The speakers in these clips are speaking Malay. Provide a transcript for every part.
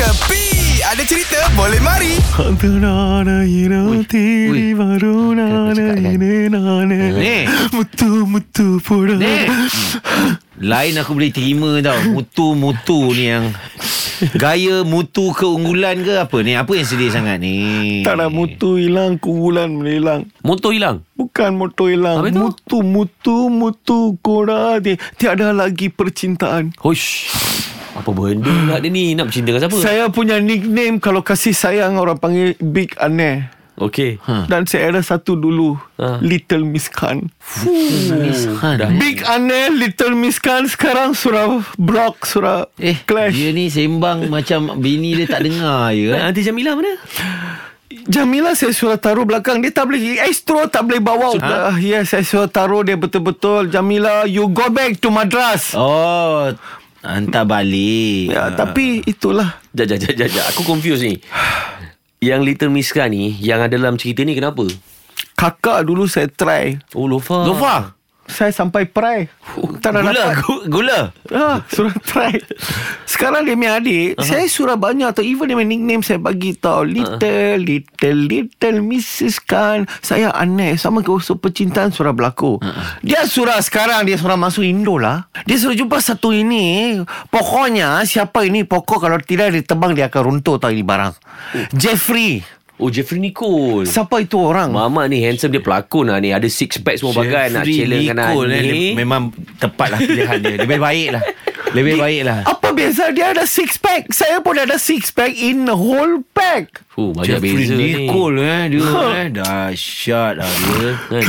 Kepi Ada cerita? Boleh mari. Ui. Ni. Mutu mutu pura. Ni. Lain aku boleh terima tau. Mutu-mutu ni yang Gaya mutu keunggulan ke apa ni? Apa yang sedih sangat ni? Tak ada mutu hilang Keunggulan boleh hilang Motor hilang? Bukan motor hilang? Mutu mutu mutu Kora ti- Tiada lagi percintaan. Hosh Apa benda lah dia ni Nak bercinta dengan siapa Saya punya nickname Kalau kasih sayang Orang panggil Big Aneh Okey Ha. Dan saya ada satu dulu Ha. Little Miss Khan Mishan Dah. Big Aneh Little Miss Khan Sekarang surah Block Surah Eh Clash Dia ni sembang Macam bini dia tak dengar je kan? Nanti Jamila mana Jamila saya suruh taruh belakang Dia tak boleh Astro tak boleh bawa ha? uh, Yes saya suruh taruh dia betul-betul Jamila You go back to Madras oh. Hantar balik. Ya, Tapi itulah. Jap jap jap. Aku confused ni. Yang Little Miss ni Yang ada dalam cerita ni kenapa? Kakak dulu saya try. Oh Lofa. Lofa Saya sampai pray. Tak ada Gula dapat. gu- Gula? Ah, surah try Sekarang dia punya adik uh-huh. Saya surah banyak tau. Even dia punya nickname Saya bagi tau. Little uh-huh. Little Little Mrs. Khan Saya aneh. Sama ke usul percintaan Surah berlaku. Uh-huh. Dia surah sekarang Dia surah masuk Indo lah. Dia suruh jumpa satu ini. Pokoknya Siapa ini Pokok kalau tidak dia tebang Dia akan runtuh tau ini barang. Jeffrey Oh Jeffrey Nicole. Siapa itu orang? Mama ni handsome dia pelakon lah ni. Ada six pack semua bagai Nak Jeffrey challenge dengan Nicole, eh, ni dia Memang tepat lah pilihan dia. Lebih baik lah. Lebih baik lah. Apa beza dia ada six pack. Saya pun ada six pack In the whole pack. Oh banyak Jeffrey beza Nicole eh Dia eh. Dahsyat lah dia. Ni kan?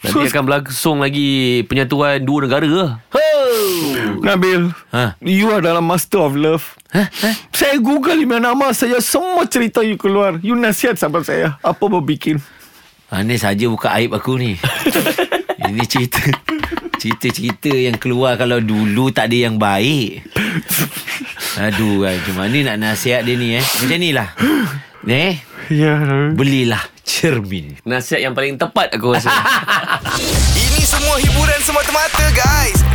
Nanti akan berlangsung lagi Penyatuan dua negara. Lah Nabil Ha? You adalah master of love Ha? Ha? Saya google lima nama saya Semua cerita you keluar You nasihat sama saya Apa mau bikin Ha, ni saja buka aib aku ni. Ini cerita cerita-cerita yang keluar kalau dulu tak ada yang baik. Aduh, kan. macam mana nak nasihat dia ni eh? Macam ni lah. Eh, Ya belilah cermin. Nasihat yang paling tepat aku rasa Ini semua hiburan semata-mata guys